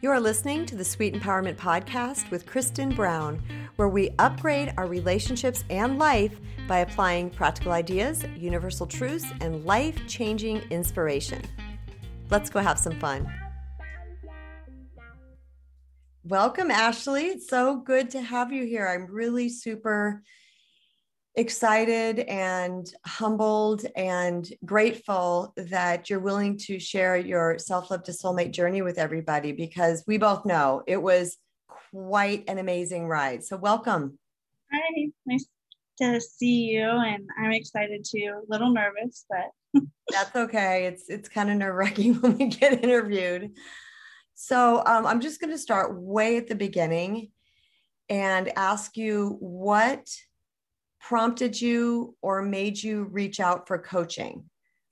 You are listening to the Sweet Empowerment Podcast with Kristen Brown, where we upgrade our relationships and life by applying practical ideas, universal truths, and life changing inspiration. Let's go have some fun. Welcome, Ashley. It's so good to have you here. I'm really super excited and humbled and grateful that you're willing to share your self love to soulmate journey with everybody because we both know it was quite an amazing ride. So, welcome. Hi, nice to see you. And I'm excited too. A little nervous, but that's okay. It's it's kind of nerve wracking when we get interviewed. So, um, I'm just going to start way at the beginning and ask you what prompted you or made you reach out for coaching?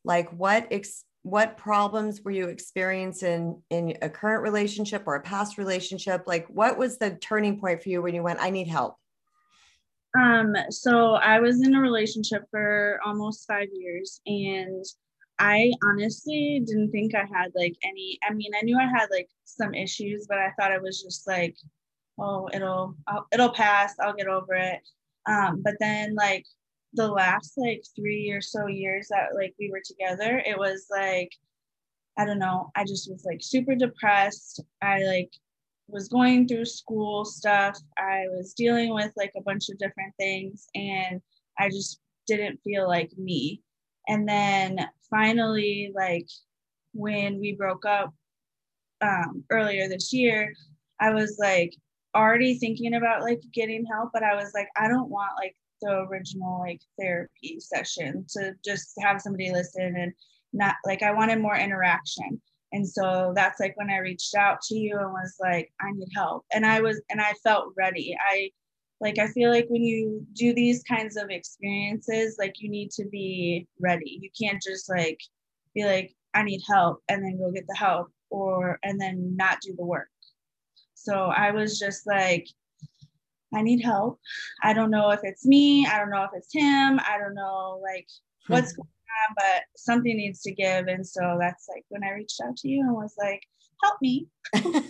Like what ex- what problems were you experiencing in a current relationship or a past relationship? Like what was the turning point for you when you went, I need help? Um, so I was in a relationship for almost five years and I honestly didn't think I had like any, I mean, I knew I had like some issues, but I thought it was just like, oh, it'll, I'll, it'll pass. I'll get over it. Um, but then like the last like three or so years that like we were together, it was like, I don't know, I just was like super depressed. I like was going through school stuff. I was dealing with like a bunch of different things and I just didn't feel like me. And then finally, like when we broke up um, earlier this year, I was like, already thinking about like getting help, but I was like, I don't want like the original like therapy session to just have somebody listen and not like I wanted more interaction. And so that's like when I reached out to you and was like, I need help. And I was, and I felt ready. I like, I feel like when you do these kinds of experiences, like you need to be ready. You can't just like be like, I need help and then go get the help or, and then not do the work. So I was just like, I need help. I don't know if it's me. I don't know if it's him. I don't know like hmm. what's going on, but something needs to give. And so that's like when I reached out to you and was like, help me.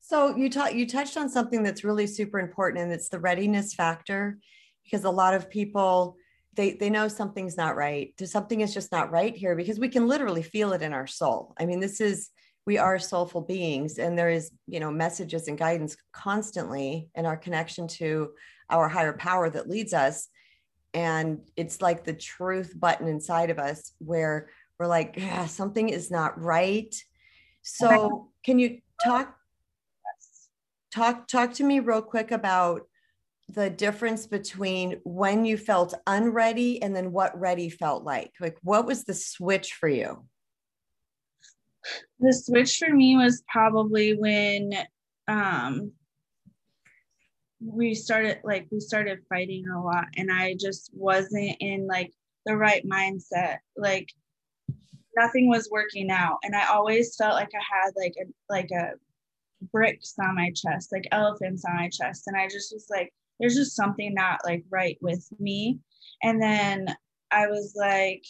so you taught you touched on something that's really super important, and it's the readiness factor, because a lot of people they they know something's not right. Something is just not right here because we can literally feel it in our soul. I mean, this is we are soulful beings and there is you know messages and guidance constantly in our connection to our higher power that leads us. And it's like the truth button inside of us where we're like yeah, something is not right. So can you talk talk talk to me real quick about the difference between when you felt unready and then what ready felt like? Like what was the switch for you the switch for me was probably when um we started like we started fighting a lot and i just wasn't in like the right mindset. Like nothing was working out and i always felt like i had like a like a bricks on my chest like elephants on my chest and i just was like there's just something not like right with me. And then i was like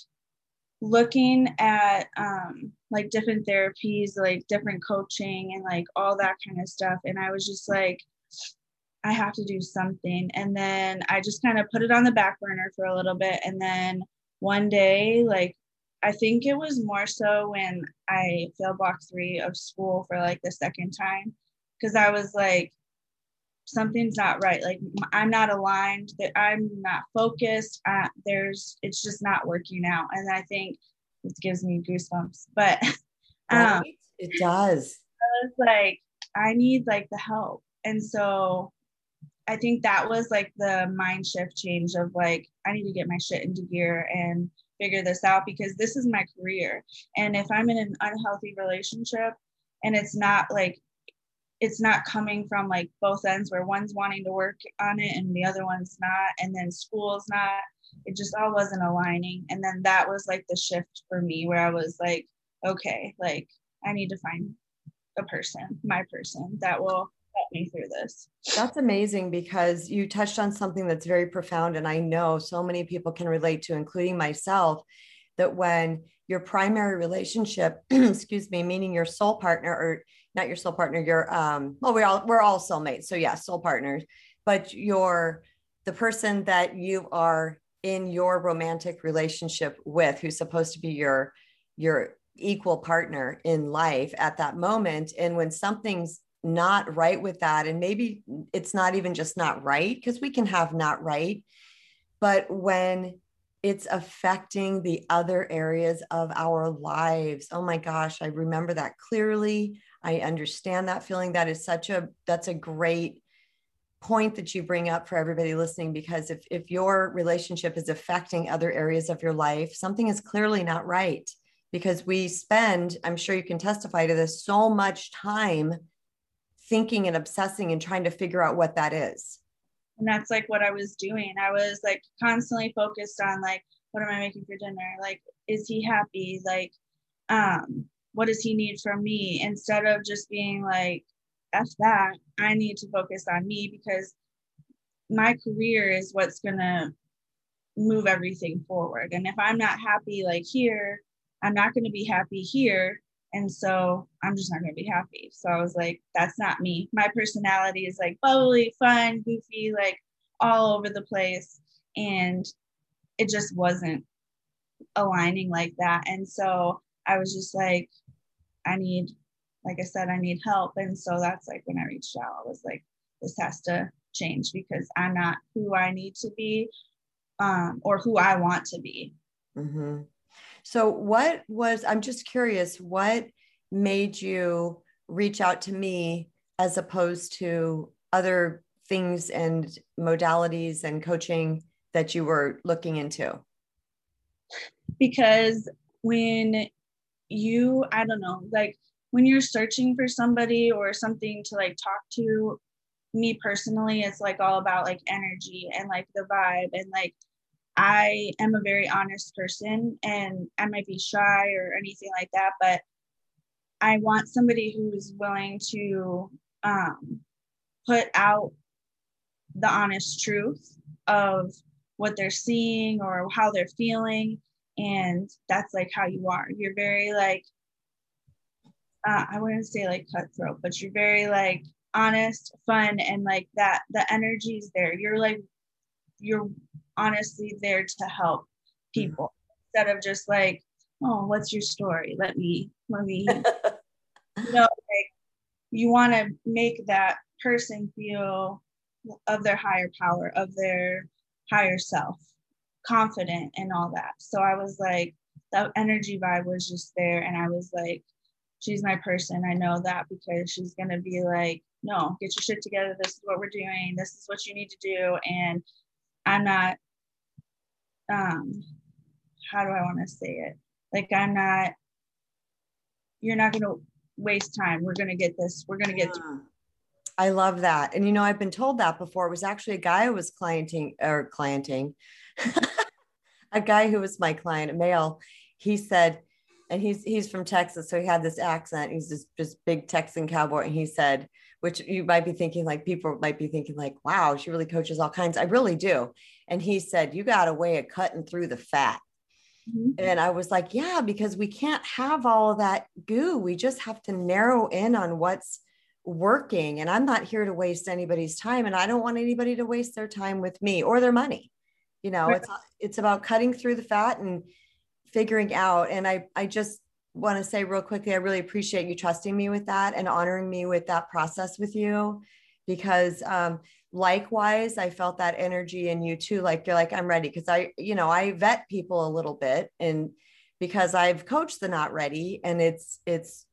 looking at um, like different therapies, like different coaching and like all that kind of stuff. And I was just like, I have to do something. And then I just kind of put it on the back burner for a little bit. And then one day, like, I think it was more so when I failed block three of school for like the second time. Cause I was like, something's not right. Like i'm not aligned that i'm not focused uh, there's it's just not working out. And i think it gives me goosebumps but um right. it does. It's like i need like the help. And so i think that was like the mind shift change of like i need to get my shit into gear and figure this out because this is my career. And if i'm in an unhealthy relationship and it's not like it's not coming from like both ends where one's wanting to work on it and the other one's not and then school's not. It just all wasn't aligning and then that was like the shift for me where i was like okay like i need to find a person my person that will help me through this. That's amazing because you touched on something that's very profound and i know so many people can relate to including myself that when your primary relationship, excuse me, meaning your soul partner or not your soul partner, your um, well, we all we're all soulmates. So yeah, soul partners, but your the person that you are in your romantic relationship with, who's supposed to be your your equal partner in life at that moment. And when something's not right with that, and maybe it's not even just not right, because we can have not right, but when it's affecting the other areas of our lives. Oh my gosh, I remember that clearly. I understand that feeling. That is such a that's a great point that you bring up for everybody listening because if if your relationship is affecting other areas of your life, something is clearly not right because we spend, I'm sure you can testify to this, so much time thinking and obsessing and trying to figure out what that is. And that's like what i was doing. I was like constantly focused on like what am i making for dinner? Like is he happy? Like um what does he need from me instead of just being like f that i need to focus on me because my career is what's going to move everything forward and if i'm not happy like here i'm not going to be happy here and so I'm just not going to be happy. So I was like, that's not me. My personality is like bubbly, fun, goofy, like all over the place. And it just wasn't aligning like that. And so I was just like, I need, like I said, I need help. And so that's like when I reached out, I was like, this has to change because I'm not who I need to be um, or who I want to be. Mm-hmm. So, what was, I'm just curious, what made you reach out to me as opposed to other things and modalities and coaching that you were looking into? Because when you, I don't know, like when you're searching for somebody or something to like talk to, me personally, it's like all about like energy and like the vibe and like I am a very honest person and I might be shy or anything like that, but I want somebody who's willing to um, put out the honest truth of what they're seeing or how they're feeling. And that's like how you are. You're very like, uh, I wouldn't say like cutthroat, but you're very like honest, fun, and like that the energy is there. You're like, you're honestly there to help people instead of just like, oh, what's your story? Let me, let me, you know, like you want to make that person feel of their higher power, of their higher self, confident and all that. So I was like, that energy vibe was just there. And I was like, she's my person. I know that because she's going to be like, no, get your shit together. This is what we're doing. This is what you need to do. And I'm not um how do I want to say it? Like I'm not you're not going to waste time. We're going to get this. We're going to get yeah. I love that. And you know, I've been told that before. It was actually a guy who was clienting or clienting. a guy who was my client, a male. He said, and he's he's from Texas, so he had this accent. He's this just big Texan cowboy, and he said, which you might be thinking like people might be thinking like, wow, she really coaches all kinds. I really do. And he said, you got a way of cutting through the fat. Mm-hmm. And I was like, yeah, because we can't have all of that goo. We just have to narrow in on what's working. And I'm not here to waste anybody's time. And I don't want anybody to waste their time with me or their money. You know, right. it's it's about cutting through the fat and figuring out. And I I just want to say real quickly, I really appreciate you trusting me with that and honoring me with that process with you because um, likewise, I felt that energy in you too. Like you're like, I'm ready. Cause I, you know, I vet people a little bit and because I've coached the not ready and it's, it's,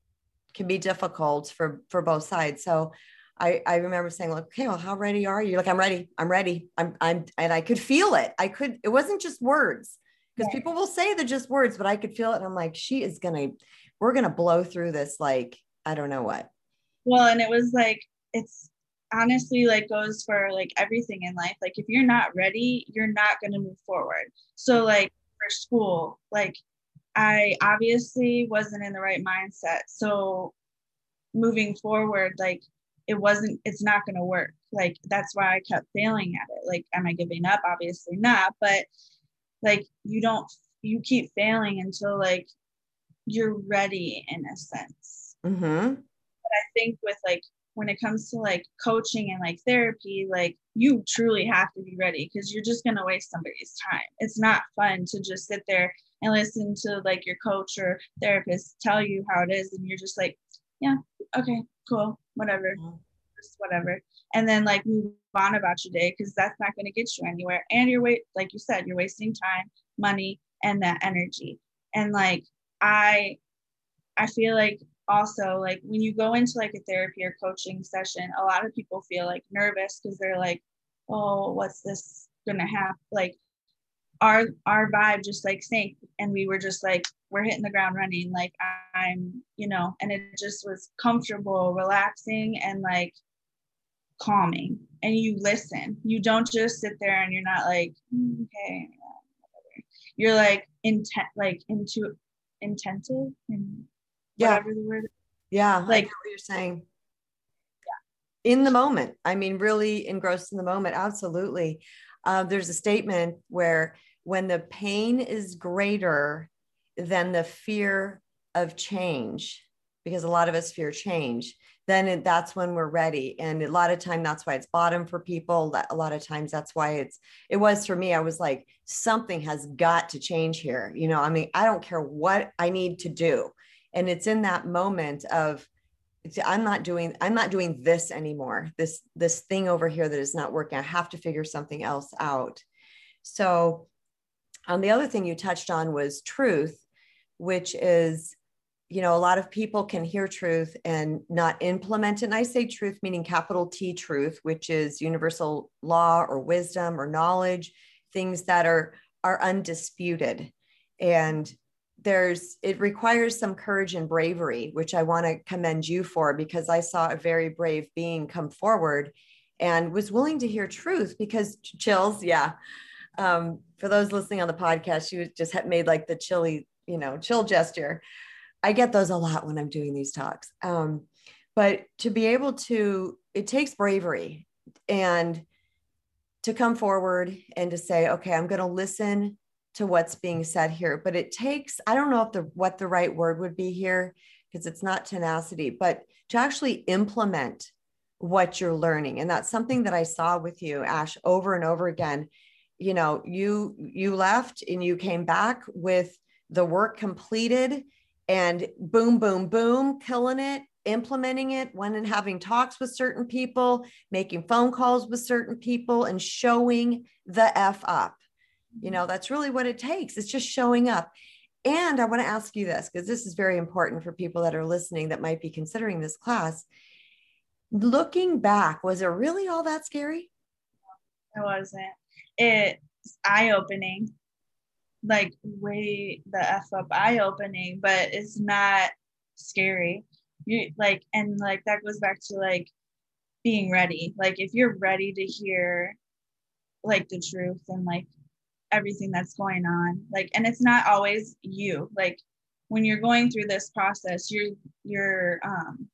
can be difficult for, for both sides. So I, I remember saying like, okay, well, how ready are you? Like, I'm ready. I'm ready. I'm, I'm, and I could feel it. I could, it wasn't just words because right. people will say they're just words, but I could feel it. And I'm like, she is going to, we're going to blow through this. Like, I don't know what. Well, and it was like, it's honestly like goes for like everything in life. Like, if you're not ready, you're not going to move forward. So, like, for school, like, I obviously wasn't in the right mindset. So, moving forward, like, it wasn't, it's not going to work. Like, that's why I kept failing at it. Like, am I giving up? Obviously not. But like you don't you keep failing until like you're ready in a sense. Mm-hmm. But I think with like when it comes to like coaching and like therapy, like you truly have to be ready because you're just gonna waste somebody's time. It's not fun to just sit there and listen to like your coach or therapist tell you how it is, and you're just like, yeah, okay, cool, whatever, mm-hmm. just whatever, and then like move on about your day because that's not gonna get you anywhere. And you're wait, like you said, you're wasting time, money, and that energy. And like I, I feel like also like when you go into like a therapy or coaching session a lot of people feel like nervous because they're like oh what's this gonna happen like our our vibe just like sank and we were just like we're hitting the ground running like i'm you know and it just was comfortable relaxing and like calming and you listen you don't just sit there and you're not like mm, okay you're like intent like into intensive and yeah. whatever the word. Yeah, like what you're saying. Yeah. In the moment, I mean, really engrossed in the moment. Absolutely. Uh, there's a statement where when the pain is greater than the fear of change, because a lot of us fear change, then it, that's when we're ready. And a lot of time, that's why it's bottom for people. A lot of times, that's why it's. It was for me. I was like, something has got to change here. You know, I mean, I don't care what I need to do and it's in that moment of i'm not doing i'm not doing this anymore this this thing over here that is not working i have to figure something else out so um, the other thing you touched on was truth which is you know a lot of people can hear truth and not implement it. And i say truth meaning capital t truth which is universal law or wisdom or knowledge things that are are undisputed. And there's it requires some courage and bravery which i want to commend you for because i saw a very brave being come forward and was willing to hear truth because chills yeah. Um, for those listening on the podcast she just had made like the chilly you know chill gesture i get those a lot when i'm doing these talks. Um, but to be able to it takes bravery and to come forward and to say okay i'm going to listen to what's being said here. But it takes i don't know if the what the right word would be here because it's not tenacity but to actually implement what you're learning. And that's something that i saw with you ash over and over again. You know you you left and you came back with the work completed and boom boom boom killing it implementing it went and having talks with certain people making phone calls with certain people and showing the f up you know, that's really what it takes. It's just showing up. And I want to ask you this because this is very important for people that are listening that might be considering this class. Looking back, was it really all that scary? It wasn't. It's eye opening, like way the F up eye opening, but it's not scary. You like, and like that goes back to like being ready. Like, if you're ready to hear like the truth and like everything that's going on like and it's not always you like when you're going through this process you're you're um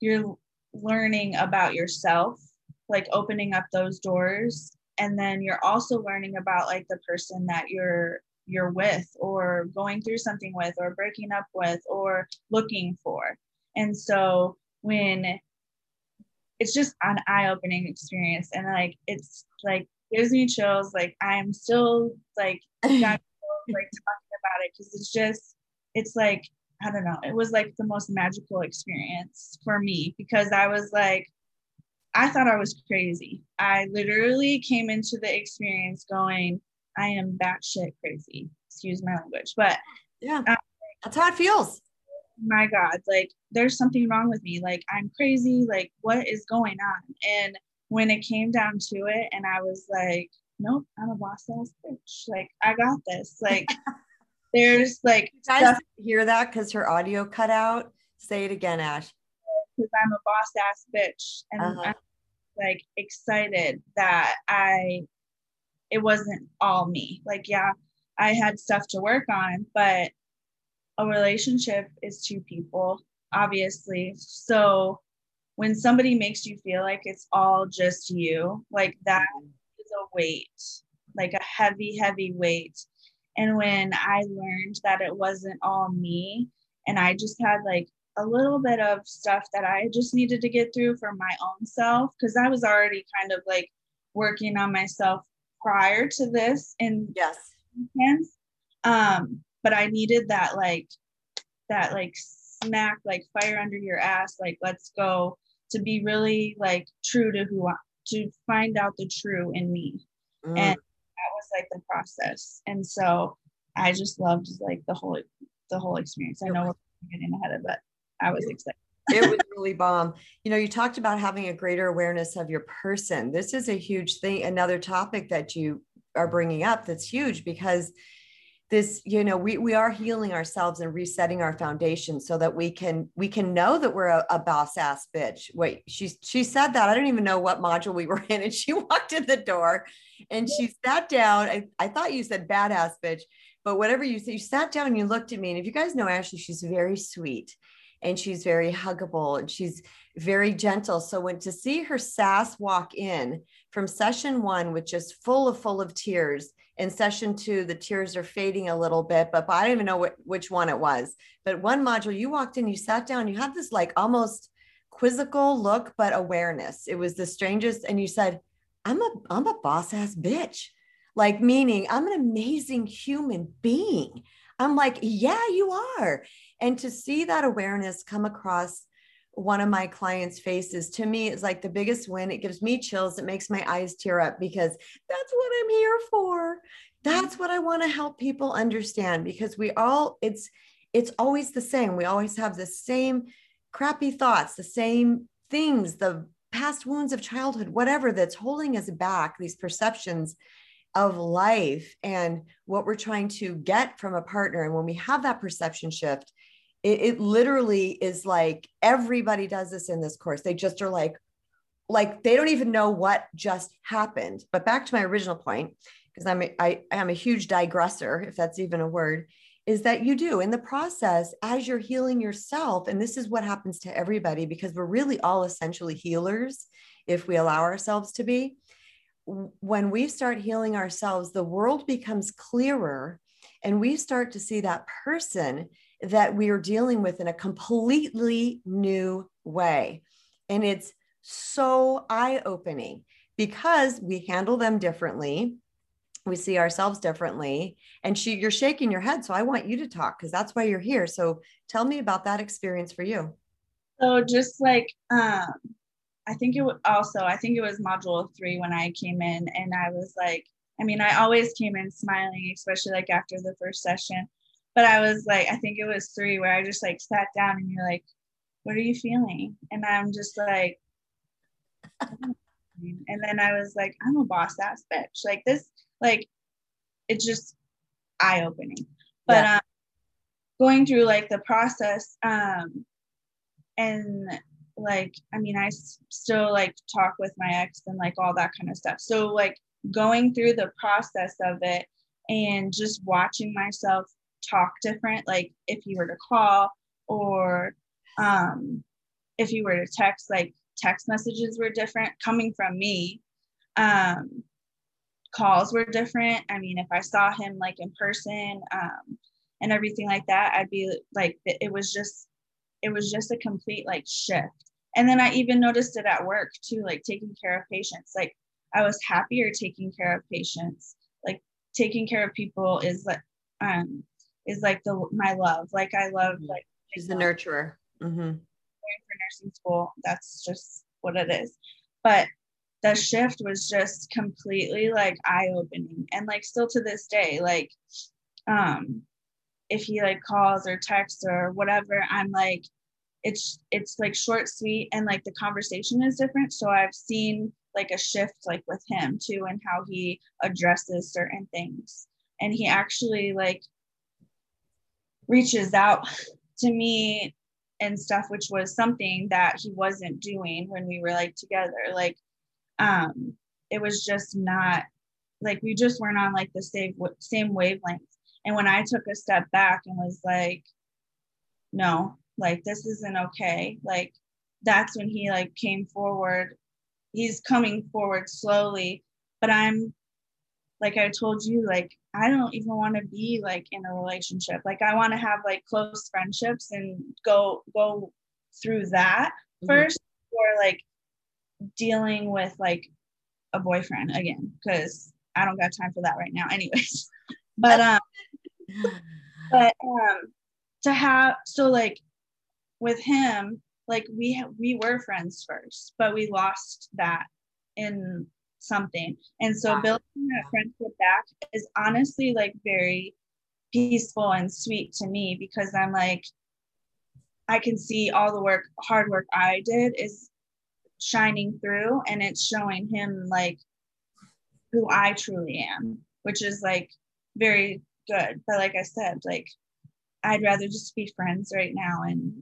you're learning about yourself like opening up those doors and then you're also learning about like the person that you're you're with or going through something with or breaking up with or looking for and so when it's just an eye-opening experience and like it's like gives me chills. Like I'm still like not like talking about it because it's just it's like I don't know. It was like the most magical experience for me because I was like, I thought I was crazy. I literally came into the experience going, I am batshit crazy. Excuse my language, but yeah, uh, that's how it feels. My God, like there's something wrong with me. Like I'm crazy. Like what is going on? And when it came down to it and I was like, nope, I'm a boss ass bitch. Like, I got this. Like, there's like, you guys stuff- hear that because her audio cut out? Say it again, Ash. Because I'm a boss ass bitch. And uh-huh. Like excited that I, it wasn't all me. Like, yeah, I had stuff to work on, but a relationship is two people, obviously. So, when somebody makes you feel like it's all just you, like that is a weight, like a heavy, heavy weight. And when I learned that it wasn't all me and I just had like a little bit of stuff that I just needed to get through for my own self, because I was already kind of like working on myself prior to this in yes. Um, but I needed that like that like smack like fire under your ass, like let's go to be really like true to who I to find out the true in me. Mm. And that was like the process. And so I just loved like the whole the whole experience. I know we're getting ahead of it. I was excited. it was really bomb. You know, you talked about having a greater awareness of your person. This is a huge thing. Another topic that you are bringing up that's huge because this you know we we are healing ourselves and resetting our foundation so that we can we can know that we're a, a boss ass bitch wait she she said that i don't even know what module we were in and she walked in the door and she sat down i, I thought you said badass bitch but whatever you said you sat down and you looked at me and if you guys know ashley she's very sweet and she's very huggable and she's very gentle so when to see her sass walk in from session one with just full of full of tears in session two, the tears are fading a little bit, but, but I don't even know which one it was. But one module, you walked in, you sat down, you had this like almost quizzical look, but awareness. It was the strangest. And you said, I'm a, I'm a boss ass bitch. Like meaning I'm an amazing human being. I'm like, yeah, you are. And to see that awareness come across one of my clients' faces to me is like the biggest win. It gives me chills. It makes my eyes tear up because that's what I'm here for. That's what I want to help people understand because we all it's it's always the same. We always have the same crappy thoughts, the same things, the past wounds of childhood, whatever that's holding us back, these perceptions of life and what we're trying to get from a partner. And when we have that perception shift, it, it literally is like everybody does this in this course. They just are like, like they don't even know what just happened. But back to my original point, because I'm a, I am a huge digressor, if that's even a word, is that you do in the process as you're healing yourself, and this is what happens to everybody because we're really all essentially healers if we allow ourselves to be. When we start healing ourselves, the world becomes clearer, and we start to see that person that we are dealing with in a completely new way. And it's so eye opening because we handle them differently. We see ourselves differently. And she, you're shaking your head. So I want you to talk because that's why you're here. So tell me about that experience for you. So just like, um, I think it was also, I think it was module three when I came in and I was like, I mean, I always came in smiling, especially like after the first session. But I was like, I think it was three where I just like sat down and you're like, what are you feeling? And I'm just like, and then I was like, I'm a boss ass bitch. Like this, like it's just eye opening. But yeah. um, going through like the process, um, and like, I mean, I still like talk with my ex and like all that kind of stuff. So like going through the process of it and just watching myself talk different like if you were to call or um, if you were to text like text messages were different. Coming from me um, calls were different. I mean if i saw him like in person um, and everything like that i'd be like it was just it was just a complete like shift. And then i even noticed it at work too like taking care of patients. Like i was happier taking care of patients. Like taking care of people is like um is like the my love. Like I love mm-hmm. like she's the nurturer. Mm-hmm. Going for nursing school, that's just what it is. But the shift was just completely like eye opening, and like still to this day, like um, if he like calls or texts or whatever, I'm like, it's it's like short, sweet, and like the conversation is different. So I've seen like a shift like with him too and how he addresses certain things and he actually like reaches out to me and stuff which was something that he wasn't doing when we were like together. Like um it was just not like we just weren't on like the same same wavelength. And when i took a step back and was like no like this isn't okay like that's when he like came forward. He's coming forward slowly but i'm like I told you, like I don't even want to be like in a relationship. Like I want to have like close friendships and go go through that mm-hmm. first or like dealing with like a boyfriend again because I don't got time for that right now anyways. but um but um to have so like with him like we we were friends first but we lost that in something. And so wow. building that friendship back is honestly like very peaceful and sweet to me because i'm like i can see all the work hard work i did is shining through and it's showing him like who i truly am which is like very good. But like i said like i'd rather just be friends right now and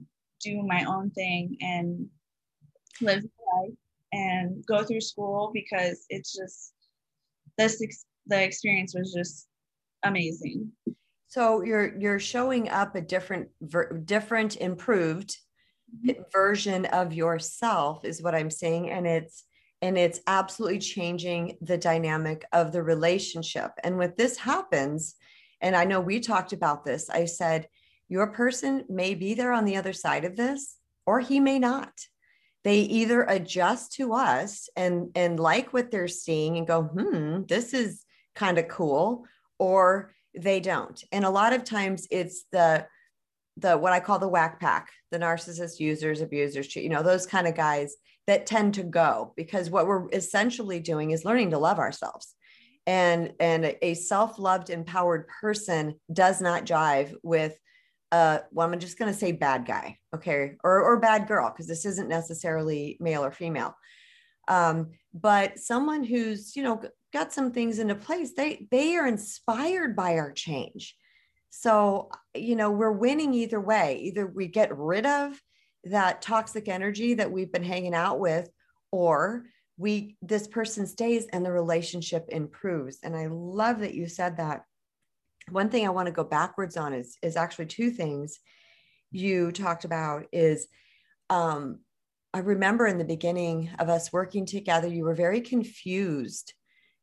do my own thing and live life and go through school because it's just this ex- the experience was just amazing so you're you're showing up a different ver- different improved mm-hmm. version of yourself is what i'm saying and it's and it's absolutely changing the dynamic of the relationship and when this happens and i know we talked about this i said your person may be there on the other side of this, or he may not. They either adjust to us and, and like what they're seeing and go, hmm, this is kind of cool, or they don't. And a lot of times it's the the what I call the whack pack, the narcissist users, abusers, you know, those kind of guys that tend to go because what we're essentially doing is learning to love ourselves. And and a self-loved empowered person does not jive with uh well i'm just going to say bad guy okay? Or or bad girl because this isn't necessarily male or female. Um but someone who's you know got some things into place they they are inspired by our change. So you know we're winning either way. Either we get rid of that toxic energy that we've been hanging out with or we this person stays and the relationship improves. And i love that you said that one thing I want to go backwards on is is actually two things you talked about is um, I remember in the beginning of us working together, you were very confused.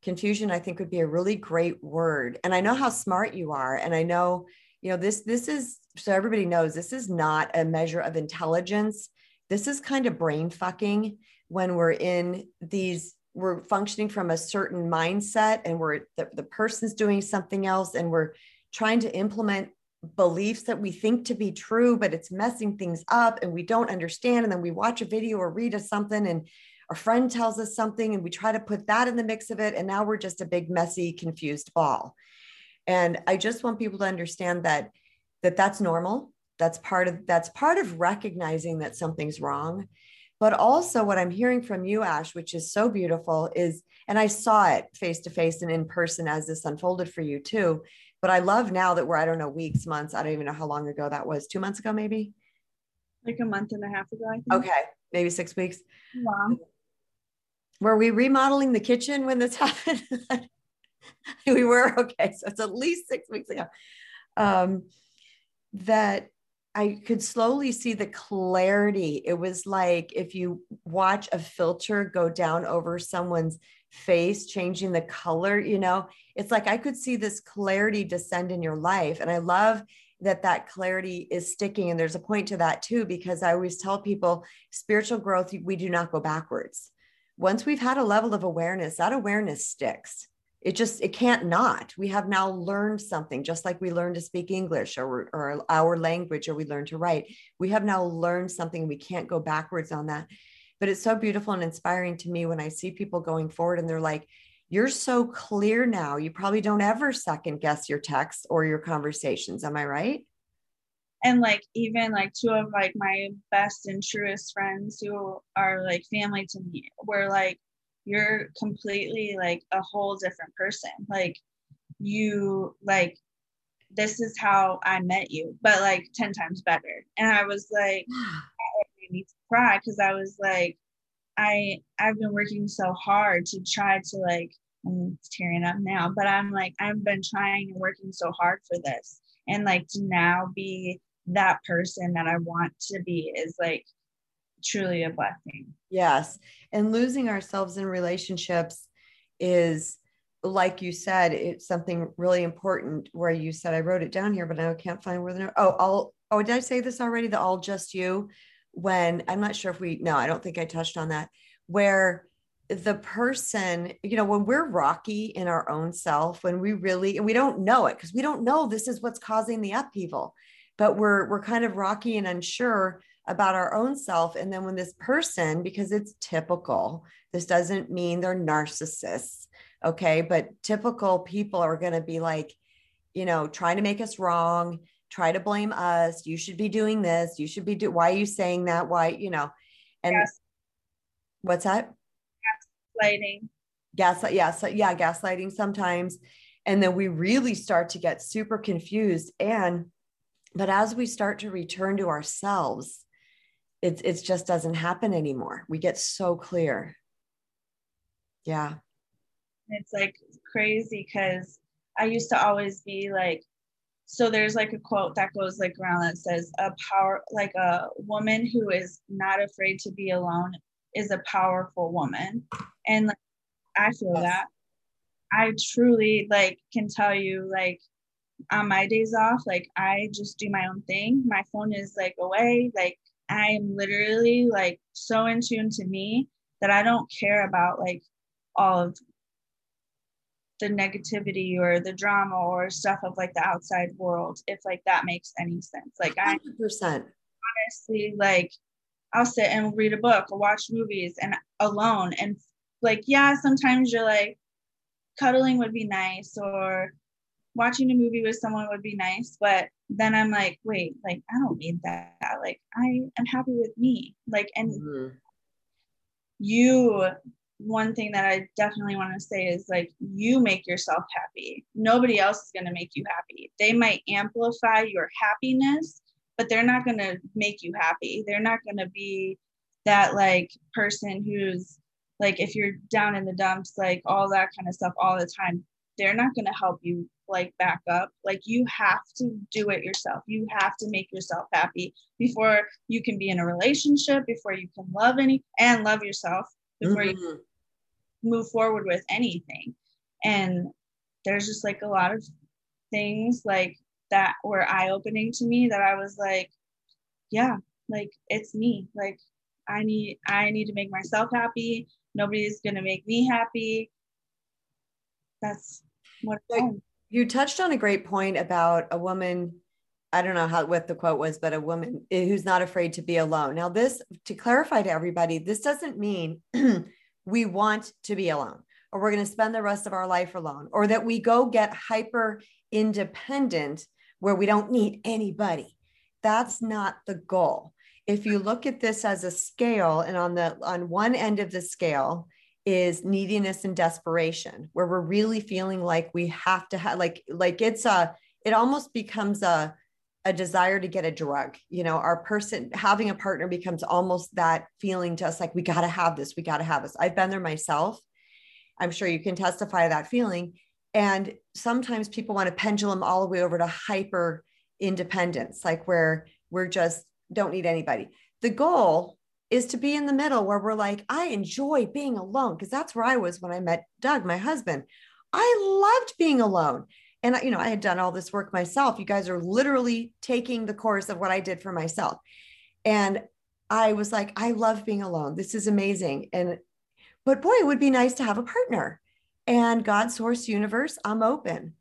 Confusion, I think, would be a really great word. And I know how smart you are. And I know, you know, this this is so everybody knows this is not a measure of intelligence. This is kind of brain fucking when we're in these we're functioning from a certain mindset and we're the, the person's doing something else and we're trying to implement beliefs that we think to be true but it's messing things up and we don't understand. And then we watch a video or read a something and a friend tells us something and we try to put that in the mix of it. And now we're just a big messy confused ball. And i just want people to understand that that that's normal. That's part of that's part of recognizing that something's wrong but also, what I'm hearing from you, Ash, which is so beautiful, is, and I saw it face to face and in person as this unfolded for you too. But I love now that we're, I don't know, weeks, months, I don't even know how long ago that was, two months ago, maybe? Like a month and a half ago, I think. Okay, maybe six weeks. Wow. Were we remodeling the kitchen when this happened? we were okay. So it's at least six weeks ago. Um, that I could slowly see the clarity. It was like if you watch a filter go down over someone's face, changing the color, you know, it's like I could see this clarity descend in your life. And I love that that clarity is sticking. And there's a point to that too, because I always tell people spiritual growth, we do not go backwards. Once we've had a level of awareness, that awareness sticks it just it can't not. We have now learned something just like we learned to speak english or, or our language or we learn to write. We have now learned something. We can't go backwards on that. But it's so beautiful and inspiring to me when i see people going forward and they're like you're so clear now. You probably don't ever second guess your texts or your conversations. Am i right? And like even like two of like my best and truest friends who are like family to me were like you're completely like a whole different person. Like you like this is how i met you but like 10 times better. And i was like i made to cry because i was like i i've been working so hard to try to like i'm tearing up now but i'm like i've been trying and working so hard for this. And like to now be that person that i want to be is like truly a blessing. Yes. And losing ourselves in relationships is like you said, it's something really important where you said I wrote it down here, but I can't find where the oh all oh did I say this already? The all just you when I'm not sure if we no, I don't think I touched on that, where the person, you know, when we're rocky in our own self, when we really and we don't know it because we don't know this is what's causing the upheaval, but we're we're kind of rocky and unsure about our own self. And then when this person, because it's typical, this doesn't mean they're narcissists, okay, but typical people are going to be like, you know, trying to make us wrong, try to blame us. You should be doing this. You should be do. Why are you saying that? Why, you know, and yes. what's that? Gaslighting. Gaslight. Yeah. So, yeah. Gaslighting sometimes. And then we really start to get super confused. And, but as we start to return to ourselves, it, it just doesn't happen anymore. We get so clear. Yeah. It's like crazy because I used to always be like, so there's like a quote that goes like around that says a power like a woman who is not afraid to be alone is a powerful woman and like, i feel yes. that i truly like can tell you like on my days off like i just do my own thing my phone is like away like i'm literally like so in tune to me that i don't care about like all of the negativity or the drama or stuff of like the outside world if like that makes any sense like 100%. honestly like i'll sit and read a book or watch movies and alone and like yeah sometimes you're like cuddling would be nice or watching a movie with someone would be nice but then i'm like wait like i don't need that like i am happy with me like and mm-hmm. you one thing that I definitely want to say is like you make yourself happy. Nobody else is going to make you happy. They might amplify your happiness, but they're not going to make you happy. They're not going to be that like person who's like if you're down in the dumps like all that kind of stuff all the time. They're not going to help you like back up. Like you have to do it yourself. You have to make yourself happy before you can be in a relationship, before you can love any and love yourself before mm-hmm. you move forward with anything. And there's just like a lot of things like that were eye opening to me that I was like, yeah, like it's me. Like I need I need to make myself happy. Nobody's gonna make me happy. That's what you touched on a great point about a woman I don't know how what the quote was, but a woman who's not afraid to be alone. Now, this to clarify to everybody, this doesn't mean we want to be alone or we're going to spend the rest of our life alone or that we go get hyper independent where we don't need anybody. That's not the goal. If you look at this as a scale and on the on one end of the scale is neediness and desperation where we're really feeling like we have to have like like it's a it almost becomes a a desire to get a drug you know? Our person having a partner becomes almost that feeling to us like we got to have this we got to have this. I've been there myself. I'm sure you can testify that feeling. And sometimes people want to pendulum all the way over to hyper independence like where we're just don't need anybody. The goal is to be in the middle where we're like i enjoy being alone because that's where i was when i met doug my husband. I loved being alone. And you know i had done all this work myself. You guys are literally taking the course of what i did for myself. And i was like i love being alone. This is amazing. And but boy it would be nice to have a partner. And god source universe i'm open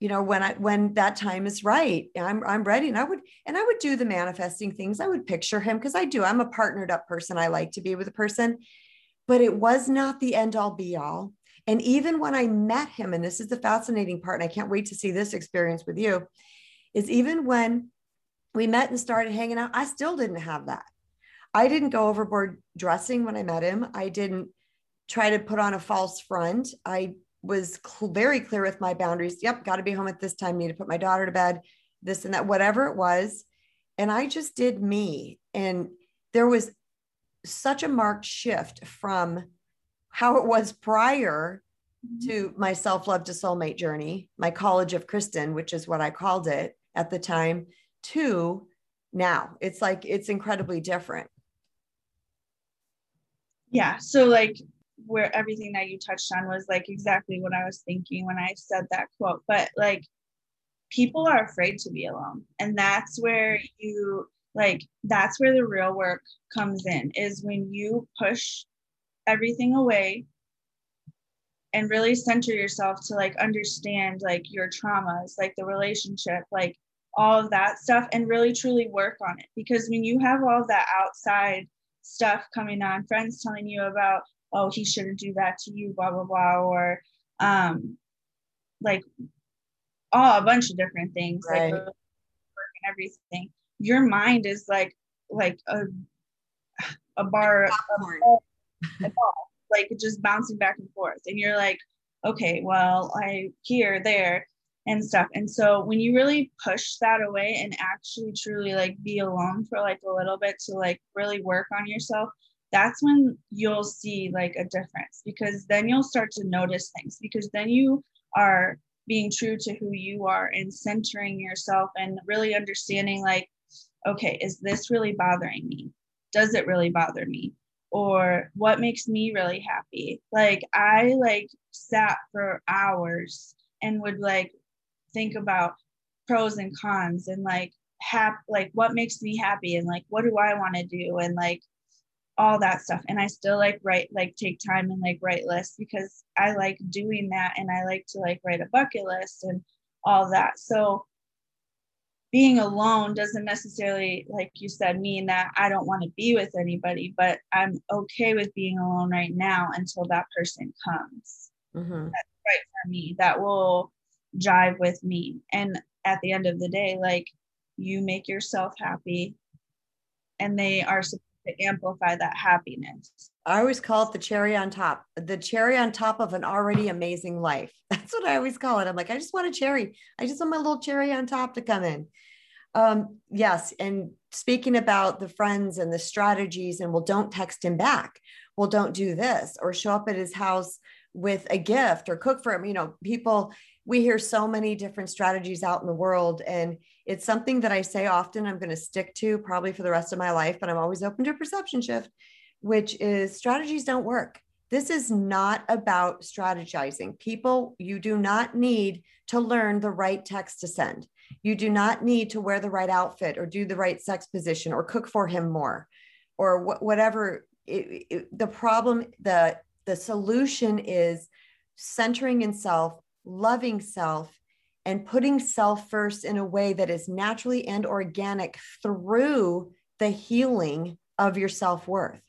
you know when i when that time is right i'm i'm ready and i would and i would do the manifesting things i would picture him because i do i'm a partnered up person i like to be with a person but it was not the end all be all and even when I met him, and this is the fascinating part, and I can't wait to see this experience with you, is even when we met and started hanging out, I still didn't have that. I didn't go overboard dressing when I met him. I didn't try to put on a false front. I was cl- very clear with my boundaries. Yep, got to be home at this time, need to put my daughter to bed, this and that, whatever it was. And I just did me. And there was such a marked shift from how it was prior mm-hmm. to my self love to soulmate journey, my college of Kristen, which is what I called it at the time, to now. It's like it's incredibly different. Yeah. So, like, where everything that you touched on was like exactly what I was thinking when I said that quote. But like people are afraid to be alone. And that's where you like that's where the real work comes in is when you push everything away and really center yourself to like understand like your traumas, like the relationship, like all of that stuff and really truly work on it because when you have all that outside stuff coming on friends telling you about oh he shouldn't do that to you blah blah blah or um like oh a bunch of different things right. like and everything. Your mind is like like a a bar a ball, a ball, like just bouncing back and forth. And you're like okay well i here there and stuff. And so when you really push that away and actually truly like be alone for like a little bit to like really work on yourself that's when you'll see like a difference because then you'll start to notice things because then you are being true to who you are and centering yourself and really understanding like okay is this really bothering me? Does it really bother me? Or what makes me really happy? Like i like sat for hours and would like think about pros and cons and like hap like what makes me happy and like what do i want to do and like all that stuff. And i still like write like take time and like write lists because i like doing that and i like to like write a bucket list and all that. So being alone doesn't necessarily like you said mean that i don't want to be with anybody but i'm okay with being alone right now until that person comes. Mm-hmm. that's right for me. That will jive with me. And at the end of the day like you make yourself happy and they are to amplify that happiness. I always call it the cherry on top, the cherry on top of an already amazing life. That's what I always call it. I'm like, I just want a cherry. I just want my little cherry on top to come in. Um, yes. And speaking about the friends and the strategies, and well, don't text him back. Well, don't do this or show up at his house with a gift or cook for him. You know, people, we hear so many different strategies out in the world. And it's something that I say often I'm going to stick to probably for the rest of my life, but I'm always open to a perception shift, which is strategies don't work. This is not about strategizing. People, you do not need to learn the right text to send. You do not need to wear the right outfit or do the right sex position or cook for him more or wh- whatever. It, it, the problem, the, the solution is centering in self, loving self, and putting self first in a way that is naturally and organic through the healing of your self worth.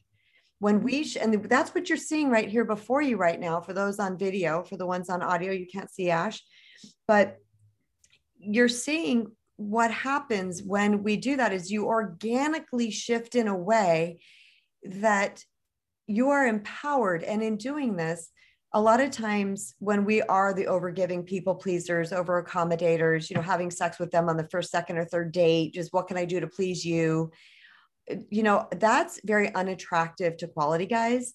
When we, sh- and that's what you're seeing right here before you right now, for those on video, for the ones on audio, you can't see Ash, but you're seeing what happens when we do that is you organically shift in a way that you are empowered. And in doing this, a lot of times when we are the overgiving people pleasers over accommodators you know having sex with them on the first second or third date just what can i do to please you? Uh, you know that's very unattractive to quality guys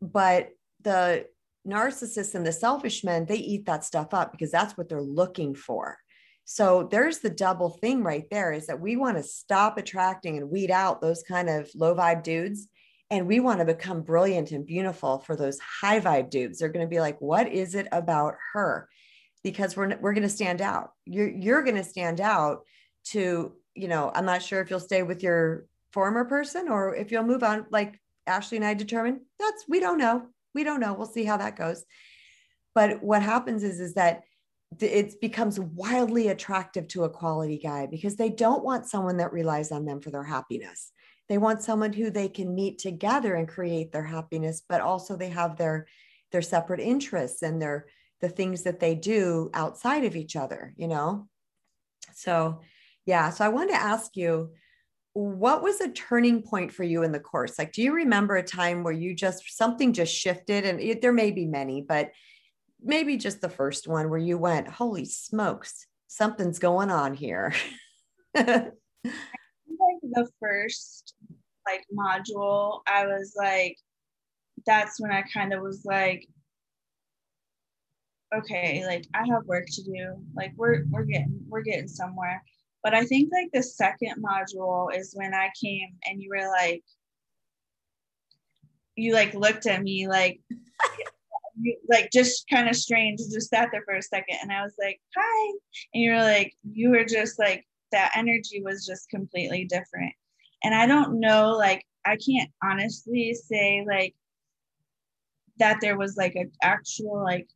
but the narcissists and the selfish men they eat that stuff up because that's what they're looking for. So there's the double thing right there is that we want to stop attracting and weed out those kind of low vibe dudes and we want to become brilliant and beautiful for those high vibe dudes. They're going to be like, what is it about her? Because we're, we're going to stand out. You're, you're going to stand out to, you know, I'm not sure if you'll stay with your former person or if you'll move on. Like Ashley and I determined that's, we don't know. We don't know. We'll see how that goes. But what happens is, is that it becomes wildly attractive to a quality guy because they don't want someone that relies on them for their happiness they want someone who they can meet together and create their happiness but also they have their their separate interests and their the things that they do outside of each other you know? So yeah so i wanted to ask you what was a turning point for you in the course? Like do you remember a time where you just something just shifted? And it, there may be many but maybe just the first one where you went holy smokes something's going on here the first like module, I was like, that's when I kind of was like, okay, like I have work to do. Like we're we're getting we're getting somewhere. But I think like the second module is when I came and you were like, you like looked at me like you, like just kind of strange just sat there for a second and i was like hi and you were like you were just like that energy was just completely different. And i don't know like i can't honestly say like that there was like an actual like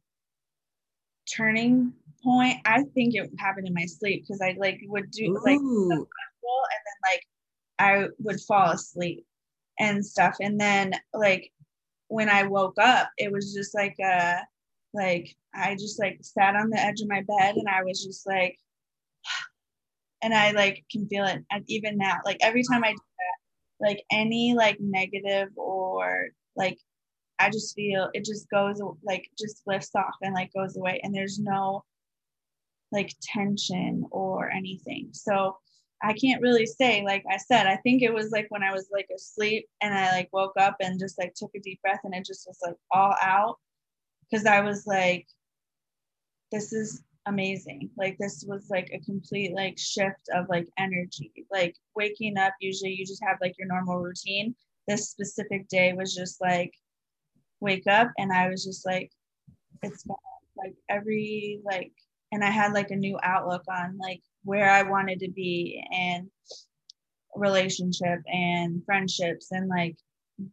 turning point. I think it happened in my sleep because i like would do like and then like i would fall asleep and stuff. And then like when I woke up, it was just like a like I just like sat on the edge of my bed and I was just like and I like can feel it even now. Like every time I do that, like any like negative or like I just feel it just goes like just lifts off and like goes away and there's no like tension or anything. So I can't really say. Like I said, I think it was like when I was like asleep and I like woke up and just like took a deep breath and it just was like all out because I was like, this is amazing. Like this was like a complete like shift of like energy. Like waking up, usually you just have like your normal routine. This specific day was just like wake up and I was just like, it's. Like every like and I had like a new outlook on like where I wanted to be and relationship and friendships and like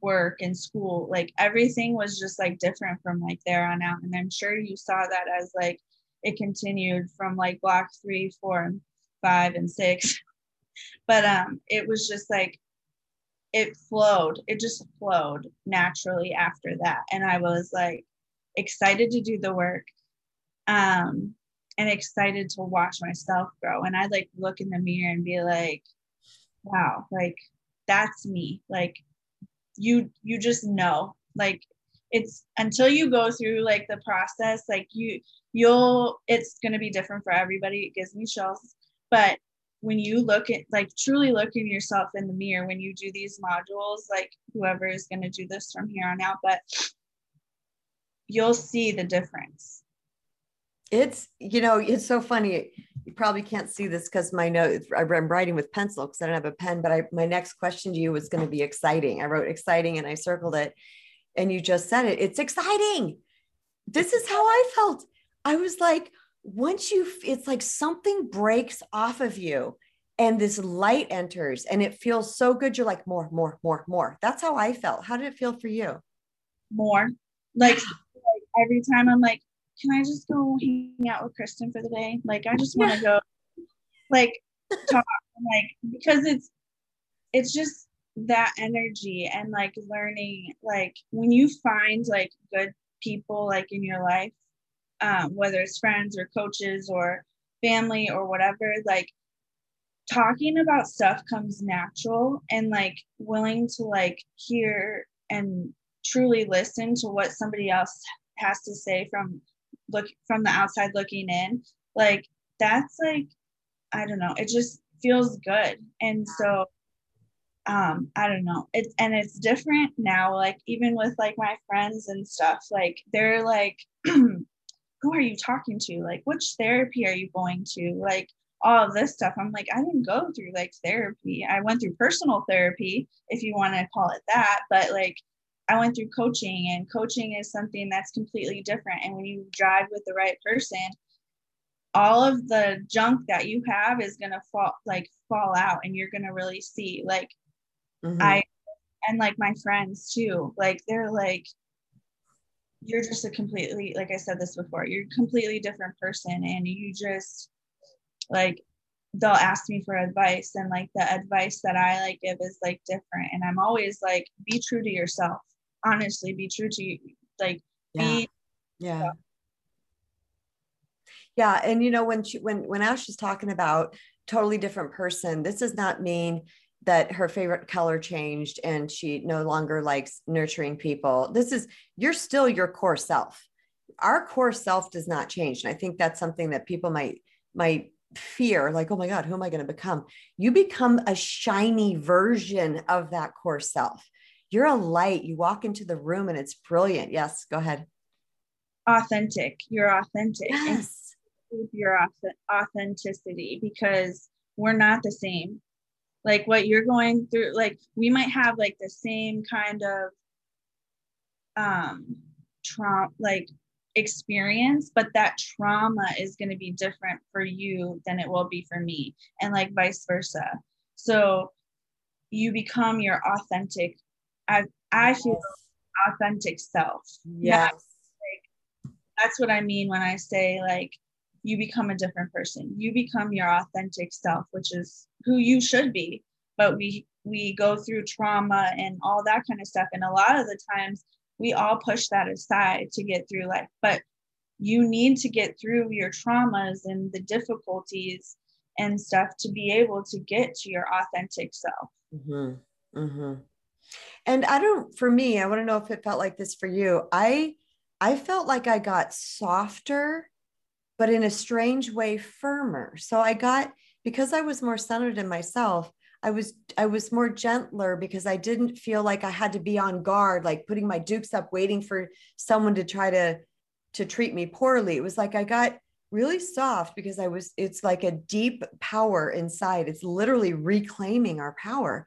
work and school like everything was just like different from like there on out and i'm sure you saw that as like it continued from like block three four and five and six but um it was just like it flowed it just flowed naturally after that and i was like excited to do the work um and excited to watch myself grow. And I'd like look in the mirror and be like, wow, like that's me. Like you you just know. Like it's until you go through like the process, like you you'll it's gonna be different for everybody. It gives me chills. But when you look at like truly looking yourself in the mirror when you do these modules, like whoever is gonna do this from here on out, but you'll see the difference. It's you know it's so funny. You probably can't see this because my notes i'm writing with pencil because i don't have a pen but i my next question to you was going to be exciting. I wrote exciting and i circled it and you just said it. It's exciting. This is how i felt i was like once you it's like something breaks off of you and this light enters and it feels so good. You're like more more more more. That's how i felt. How did it feel for you? More. Like, like every time i'm like can I just go hang out with Kristen for the day? Like, I just want to go, like, talk, like, because it's, it's just that energy and like learning, like, when you find like good people like in your life, um, whether it's friends or coaches or family or whatever, like, talking about stuff comes natural and like willing to like hear and truly listen to what somebody else has to say from look from the outside looking in like that's like i don't know it just feels good. And so um i don't know it's and it's different now like even with like my friends and stuff like they're like who are you talking to like which therapy are you going to like all of this stuff i'm like i didn't go through like therapy i went through personal therapy if you want to call it that but like I went through coaching, and coaching is something that's completely different. And when you drive with the right person, all of the junk that you have is gonna fall like fall out, and you're gonna really see like mm-hmm. I and like my friends too. Like they're like you're just a completely like I said this before. You're a completely different person, and you just like they'll ask me for advice and like the advice that I like give is like different and I'm always like be true to yourself honestly be true to you like yeah. be yeah yeah and you know when she when when ash is talking about totally different person this does not mean that her favorite color changed and she no longer likes nurturing people this is you're still your core self our core self does not change and i think that's something that people might might fear like oh my god who am i going to become you become a shiny version of that core self you're a light. You walk into the room and it's brilliant. Yes, go ahead. Authentic. You're authentic. Yes. Your authenticity because we're not the same. Like what you're going through, like we might have like the same kind of um trauma like experience but that trauma is going to be different for you than it will be for me and like vice versa. So you become your authentic i i feel authentic self. Yes. Like, that's what i mean when i say like you become a different person. You become your authentic self which is who you should be. But we we go through trauma and all that kind of stuff. And a lot of the times we all push that aside to get through life. But you need to get through your traumas and the difficulties and stuff to be able to get to your authentic self. Mm-hmm. Mm-hmm. and i don't for me i want to know if it felt like this for you. I i felt like i got softer but in a strange way firmer. So i got because i was more centered in myself I was I was more gentler because I didn't feel like I had to be on guard, like putting my dukes up, waiting for someone to try to to treat me poorly. It was like I got really soft because I was, it's like a deep power inside. It's literally reclaiming our power.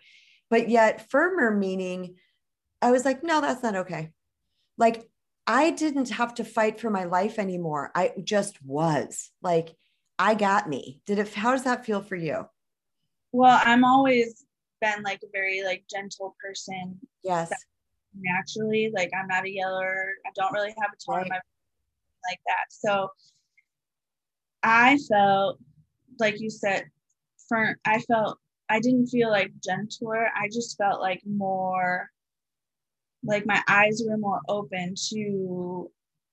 But yet firmer meaning I was like, no, that's not okay. Like I didn't have to fight for my life anymore. I just was like, I got me. Did it, how does that feel for you? Well, I'm always been like a very like gentle person. Yes. Naturally, like I'm not a yeller. I don't really have a tone right. like that. So I felt like you said, for I felt I didn't feel like gentler. I just felt like more like my eyes were more open to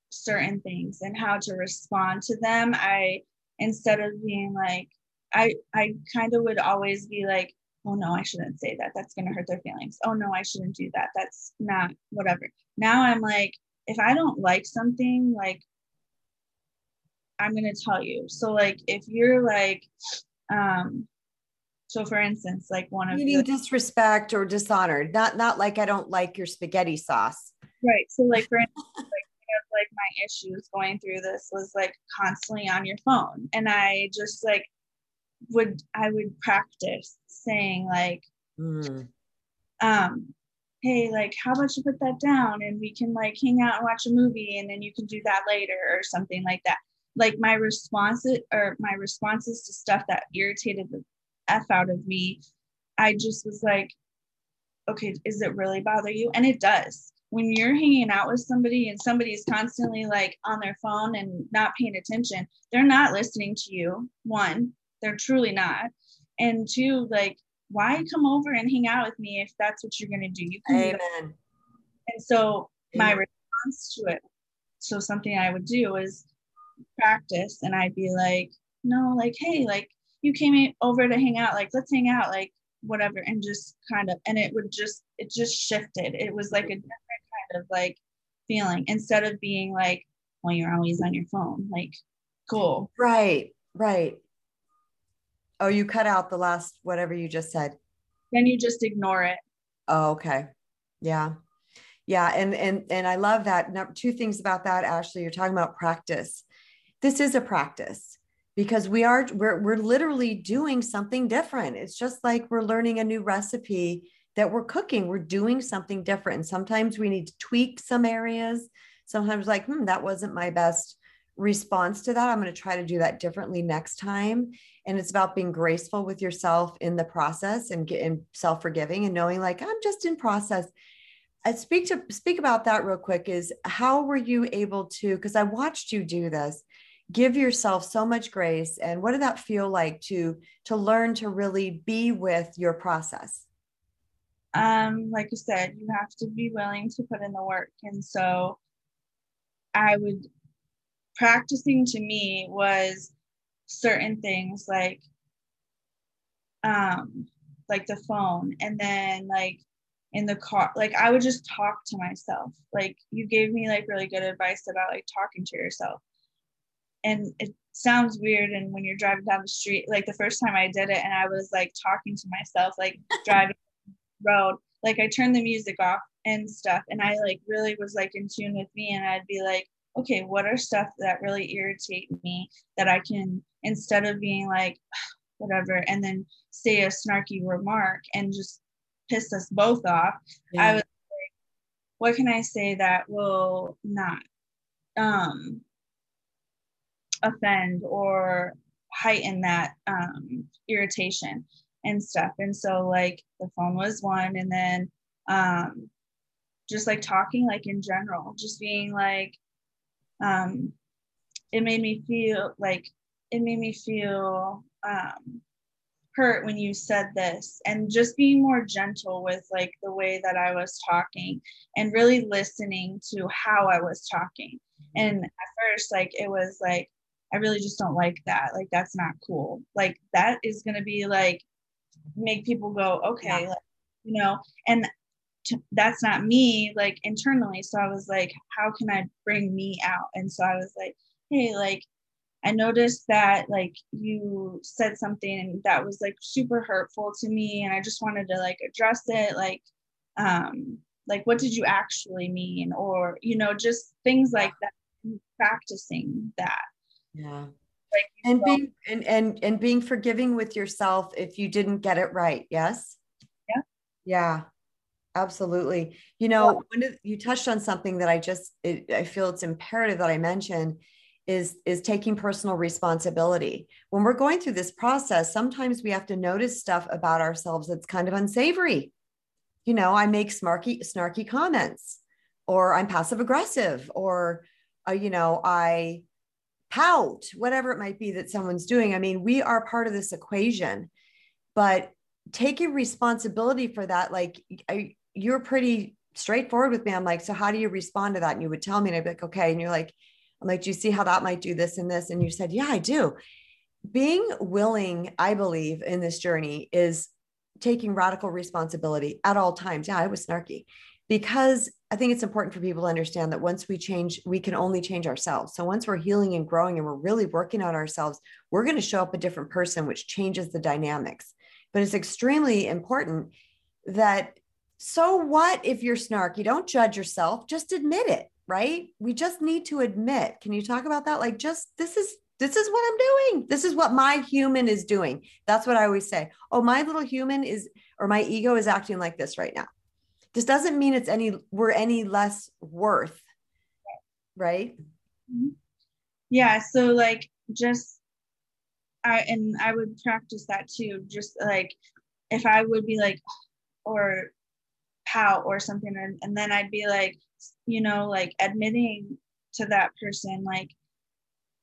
certain things and how to respond to them. I instead of being like I I kind of would always be like, oh no, I shouldn't say that. That's gonna hurt their feelings. Oh no, I shouldn't do that. That's not whatever. Now I'm like, if I don't like something, like I'm gonna tell you. So like if you're like, um, so for instance, like one of meaning the, disrespect or dishonored, not not like I don't like your spaghetti sauce. Right. So like for instance, like like my issues going through this was like constantly on your phone, and I just like would I would practice saying like, mm. um, hey, like how about you put that down and we can like hang out and watch a movie and then you can do that later or something like that. Like my responses or my responses to stuff that irritated the F out of me, I just was like, okay, is it really bother you? And it does. When you're hanging out with somebody and somebody's constantly like on their phone and not paying attention, they're not listening to you. One, they're truly not. And two, like, why come over and hang out with me if that's what you're gonna do? You can Amen. And so Amen. my response to it, so something I would do is practice and I'd be like, no, like, hey, like you came over to hang out, like let's hang out, like whatever, and just kind of and it would just it just shifted. It was like a different kind of like feeling instead of being like, well, you're always on your phone, like cool. Right, right. Oh, you cut out the last whatever you just said. Then you just ignore it. Oh, okay. Yeah. Yeah. And and and I love that. Now, two things about that, Ashley. You're talking about practice. This is a practice because we are we're we're literally doing something different. It's just like we're learning a new recipe that we're cooking. We're doing something different. And sometimes we need to tweak some areas. Sometimes like, hmm, that wasn't my best response to that. I'm going to try to do that differently next time. And it's about being graceful with yourself in the process and getting self-forgiving and knowing like I'm just in process. I speak to speak about that real quick is how were you able to because I watched you do this give yourself so much grace and what did that feel like to to learn to really be with your process um like you said you have to be willing to put in the work. And so i would practicing to me was certain things like um like the phone and then like in the car like i would just talk to myself. Like you gave me like really good advice about like talking to yourself. And it sounds weird and when you're driving down the street like the first time i did it and i was like talking to myself like driving road like i turned the music off and stuff and i like really was like in tune with me and i'd be like okay, what are stuff that really irritate me that I can, instead of being like, whatever, and then say a snarky remark and just piss us both off, yeah. I was like, what can I say that will not um, offend or heighten that um, irritation and stuff. And so, like, the phone was one, and then um, just like talking, like in general, just being like, um, it made me feel like it made me feel um, hurt when you said this and just being more gentle with like the way that I was talking and really listening to how I was talking. And at first, like it was like, I really just don't like that. Like that's not cool. Like that is gonna be like make people go, okay, yeah. like, you know, and t- that's not me like internally. So I was like, how can I bring me out? And so I was like, hey, like I noticed that like you said something that was like super hurtful to me and I just wanted to like address it like um like what did you actually mean or you know just things like that practicing that yeah like and being and, and and being forgiving with yourself if you didn't get it right yes? Yeah. Yeah absolutely. You know when you touched on something that i just it, i feel it's imperative that i mention is is taking personal responsibility. When we're going through this process sometimes we have to notice stuff about ourselves that's kind of unsavory. You know i make snarky snarky comments or i'm passive aggressive or uh, you know i pout whatever it might be that someone's doing i mean we are part of this equation but taking responsibility for that like I, you're pretty straightforward with me i'm like so how do you respond to that and you would tell me and i'd be like okay and you're like I'm like, do you see how that might do this and this? And you said, yeah, I do. Being willing, I believe, in this journey is taking radical responsibility at all times. Yeah, I was snarky because I think it's important for people to understand that once we change, we can only change ourselves. So once we're healing and growing and we're really working on ourselves, we're going to show up a different person, which changes the dynamics. But it's extremely important that so what if you're snarky? Don't judge yourself, just admit it right? We just need to admit. Can you talk about that? Like, just this is this is what I'm doing. This is what my human is doing. That's what I always say. Oh, my little human is, or my ego is acting like this right now. This doesn't mean it's any we're any less worth, right? Mm-hmm. Yeah. So like just I and I would practice that too. Just like if I would be like or pout or something, and, and then I'd be like, you know, like admitting to that person, like,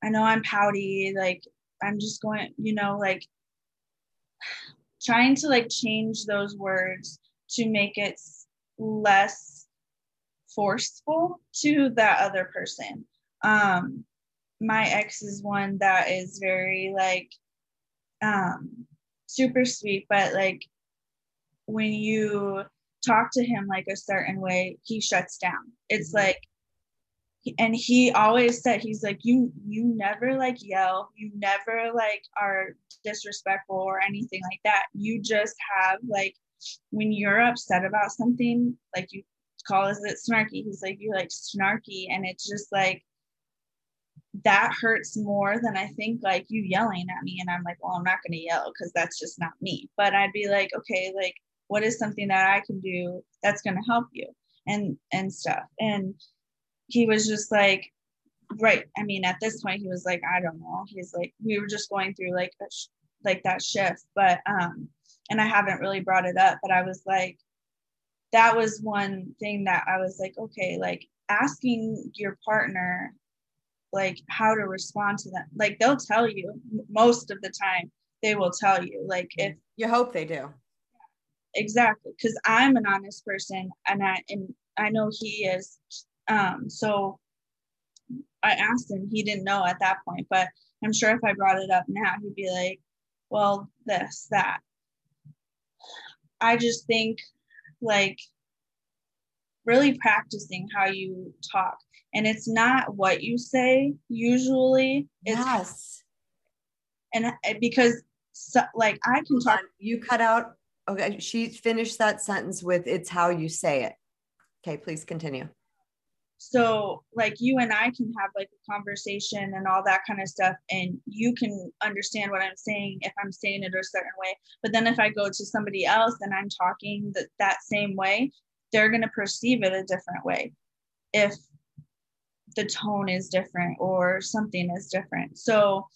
I know I'm pouty, like, I'm just going, you know, like trying to like change those words to make it less forceful to that other person. Um, my ex is one that is very like um super sweet, but like when you talk to him like a certain way, he shuts down. It's mm-hmm. like and he always said he's like you you never like yell you never like are disrespectful or anything like that you just have like when you're upset about something like you call it snarky? He's like you're like snarky. And it's just like that hurts more than i think like you yelling at me. And i'm like well i'm not going to yell because that's just not me. But i'd be like okay like what is something that i can do that's going to help you? And and stuff. And he was just like right. I mean at this point he was like i don't know. He's like we were just going through like sh- like that shift. But um and i haven't really brought it up but i was like that was one thing that i was like okay like asking your partner like how to respond to them like they'll tell you most of the time they will tell you like if you hope they do. Exactly because i'm an honest person and i and i know he is um so i asked him he didn't know at that point but i'm sure if i brought it up now he'd be like well this that i just think like really practicing how you talk. And it's not what you say usually. It's yes. And uh, because so, like i can talk you cut out. Okay, she finished that sentence with it's how you say it. Okay, please continue. So, like you and I can have like a conversation and all that kind of stuff, and you can understand what I'm saying if I'm saying it a certain way. But then if I go to somebody else and I'm talking that, that same way, they're going to perceive it a different way if the tone is different or something is different. So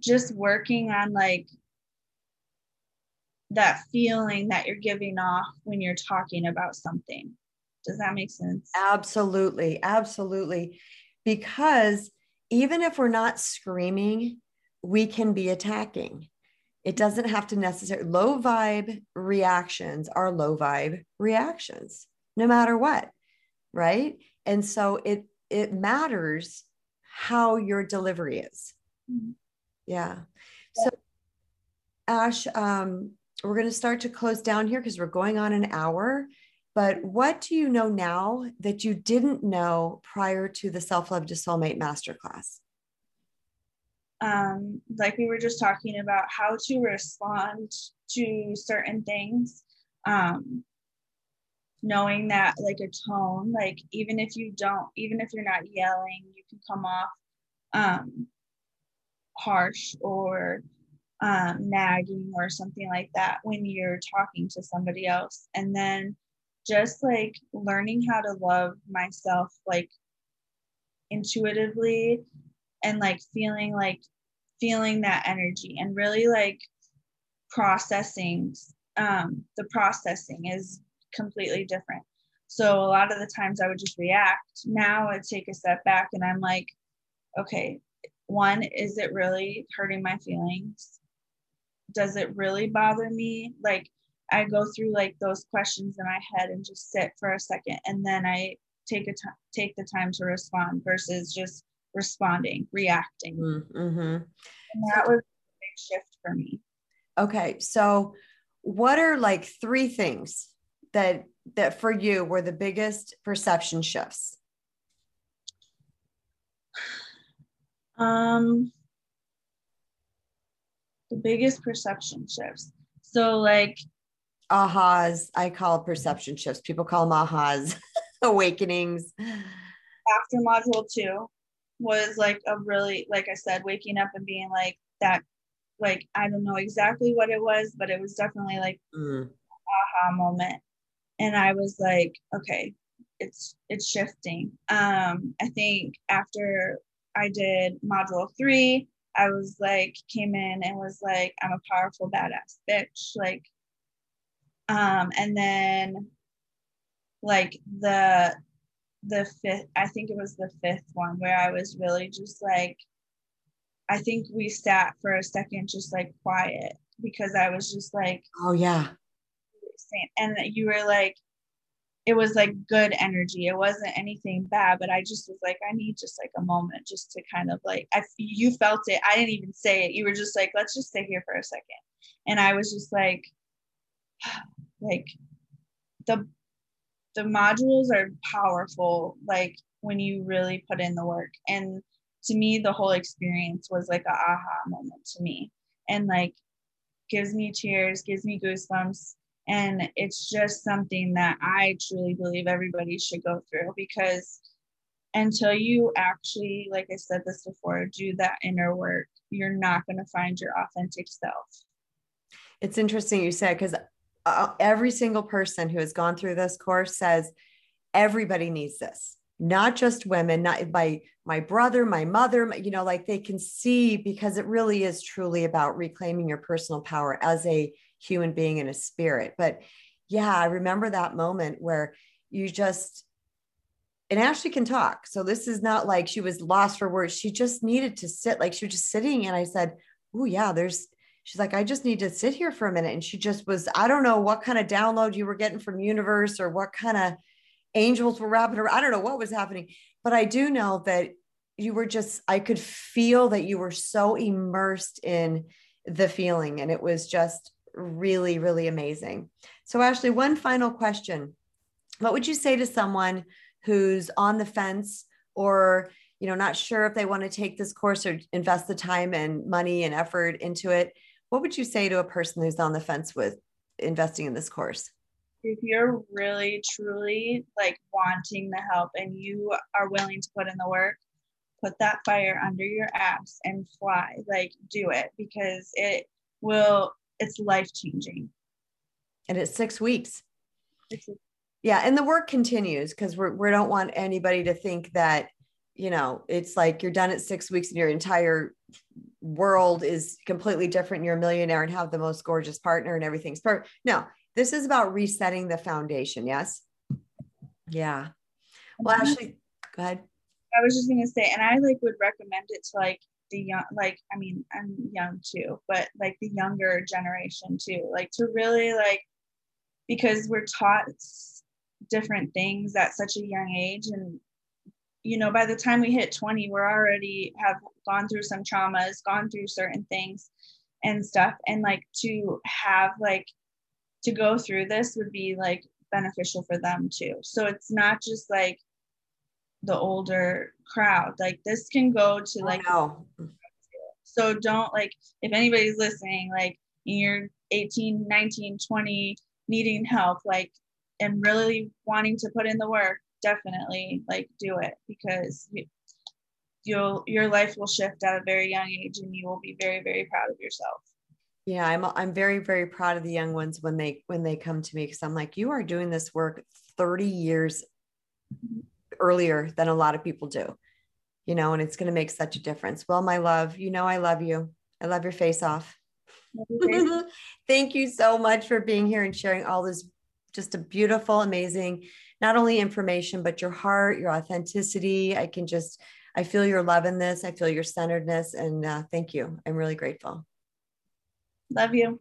just working on like that feeling that you're giving off when you're talking about something. Does that make sense? Absolutely. Absolutely. Because even if we're not screaming, we can be attacking. It doesn't have to necessarily, low vibe reactions are low vibe reactions, no matter what. Right. And so it, it matters how your delivery is. Mm-hmm. Yeah. So, Ash, um, we're going to start to close down here because we're going on an hour. But what do you know now that you didn't know prior to the Self Love to Soulmate Masterclass? Um, like we were just talking about how to respond to certain things. Um, knowing that, like a tone, like even if you don't, even if you're not yelling, you can come off um, harsh or um, nagging or something like that when you're talking to somebody else. And then just like learning how to love myself, like intuitively and like feeling like feeling that energy and really like processing um the processing is completely different. So a lot of the times i would just react. Now i take a step back and i'm like okay one is it really hurting my feelings? Does it really bother me? Like i go through like those questions in my head and just sit for a second and then i take a take the time to respond versus just responding reacting mm-hmm. and that was a big shift for me okay so what are like three things that that for you were the biggest perception shifts um the biggest perception shifts. So like ahas, I call perception shifts. People call them ahas, awakenings. After module two was like a really, like I said, waking up and being like that, like I don't know exactly what it was, but it was definitely like mm. aha moment. And I was like, okay, it's it's shifting. Um, I think after I did module three, I was like, came in and was like, I'm a powerful badass bitch. Like, um, and then like the the fifth, I think it was the fifth one where I was really just like, I think we sat for a second just like quiet because I was just like, oh yeah. And you were like, it was like good energy. It wasn't anything bad, but I just was like, I need just like a moment just to kind of like, I, you felt it. I didn't even say it. You were just like, let's just stay here for a second. And I was just like, like the, the modules are powerful. Like when you really put in the work and to me, the whole experience was like a aha moment to me and like gives me tears, gives me goosebumps and it's just something that I truly believe everybody should go through because until you actually, like I said this before, do that inner work, you're not going to find your authentic self. It's interesting you said because uh, every single person who has gone through this course says everybody needs this not just women not by my brother my mother you know like they can see because it really is truly about reclaiming your personal power as a human being and a spirit. But yeah, I remember that moment where you just, and Ashley can talk. So this is not like she was lost for words. She just needed to sit, like she was just sitting. And I said, Oh, yeah, there's, she's like, I just need to sit here for a minute. And she just was, I don't know what kind of download you were getting from universe or what kind of angels were wrapping around. I don't know what was happening, but I do know that you were just, I could feel that you were so immersed in the feeling. And it was just really, really amazing. So, Ashley, one final question. What would you say to someone who's on the fence or you know not sure if they want to take this course or invest the time and money and effort into it what would you say to a person who's on the fence with investing in this course if you're really truly like wanting the help and you are willing to put in the work put that fire under your ass and fly like do it because it will it's life changing. And it's six weeks. yeah and the work continues because we we don't want anybody to think that you know it's like you're done at six weeks and your entire world is completely different you're a millionaire and have the most gorgeous partner and everything's perfect. No this is about resetting the foundation yes? Yeah. Well Mhm. ashley go ahead. I was just gonna say, and I like would recommend it to like the young, like I mean, I'm young too, but like the younger generation too, like to really like because we're taught different things at such a young age, and you know, by the time we hit 20, we're already have gone through some traumas, gone through certain things and stuff, and like to have like to go through this would be like beneficial for them too. So it's not just like the older crowd. Like this can go to like no so don't like if anybody's listening like you're 18 19 20 needing help like and really wanting to put in the work definitely like do it because you, you'll your life will shift at a very young age and you will be very very proud of yourself. Yeah i'm i'm very very proud of the young ones when they when they come to me because i'm like you are doing this work 30 years earlier than a lot of people do you know and it's going to make such a difference. Well my love you know i love you. I love your face off. Thank you so much for being here and sharing all this just a beautiful amazing not only information but your heart your authenticity. I can just i feel your love in this. I feel your centeredness. And uh, thank you. I'm really grateful. Love you